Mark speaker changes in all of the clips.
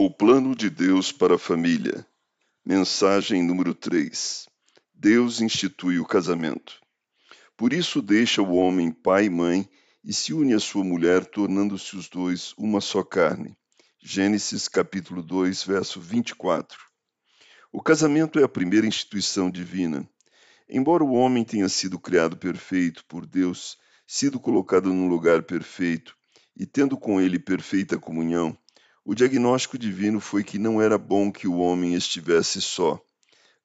Speaker 1: O plano de Deus para a família. Mensagem número 3. Deus institui o casamento. Por isso deixa o homem pai e mãe e se une à sua mulher, tornando-se os dois uma só carne. Gênesis capítulo 2, verso 24. O casamento é a primeira instituição divina. Embora o homem tenha sido criado perfeito por Deus, sido colocado num lugar perfeito e tendo com ele perfeita comunhão, o diagnóstico divino foi que não era bom que o homem estivesse só.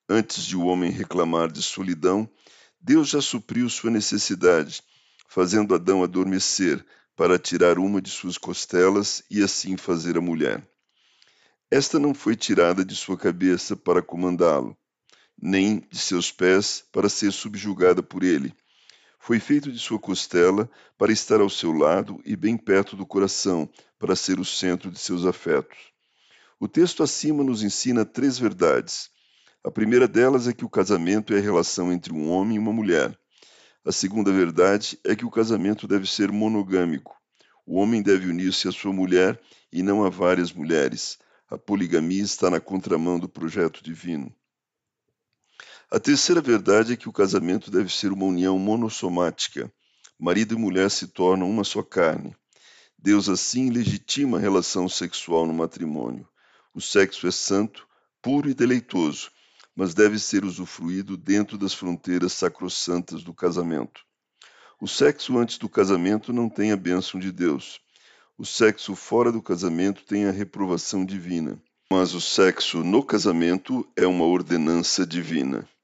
Speaker 1: Antes de o homem reclamar de solidão, Deus já supriu sua necessidade, fazendo Adão adormecer para tirar uma de suas costelas e assim fazer a mulher. Esta não foi tirada de sua cabeça para comandá-lo, nem de seus pés para ser subjugada por ele. Foi feito de sua costela para estar ao seu lado e bem perto do coração, para ser o centro de seus afetos. O texto acima nos ensina três verdades. A primeira delas é que o casamento é a relação entre um homem e uma mulher. A segunda verdade é que o casamento deve ser monogâmico. O homem deve unir-se à sua mulher e não a várias mulheres. A poligamia está na contramão do projeto divino. A terceira verdade é que o casamento deve ser uma união monossomática. Marido e mulher se tornam uma só carne. Deus assim legitima a relação sexual no matrimônio. O sexo é santo, puro e deleitoso, mas deve ser usufruído dentro das fronteiras sacrossantas do casamento. O sexo antes do casamento não tem a bênção de Deus. O sexo fora do casamento tem a reprovação divina. Mas o sexo no casamento é uma ordenança divina.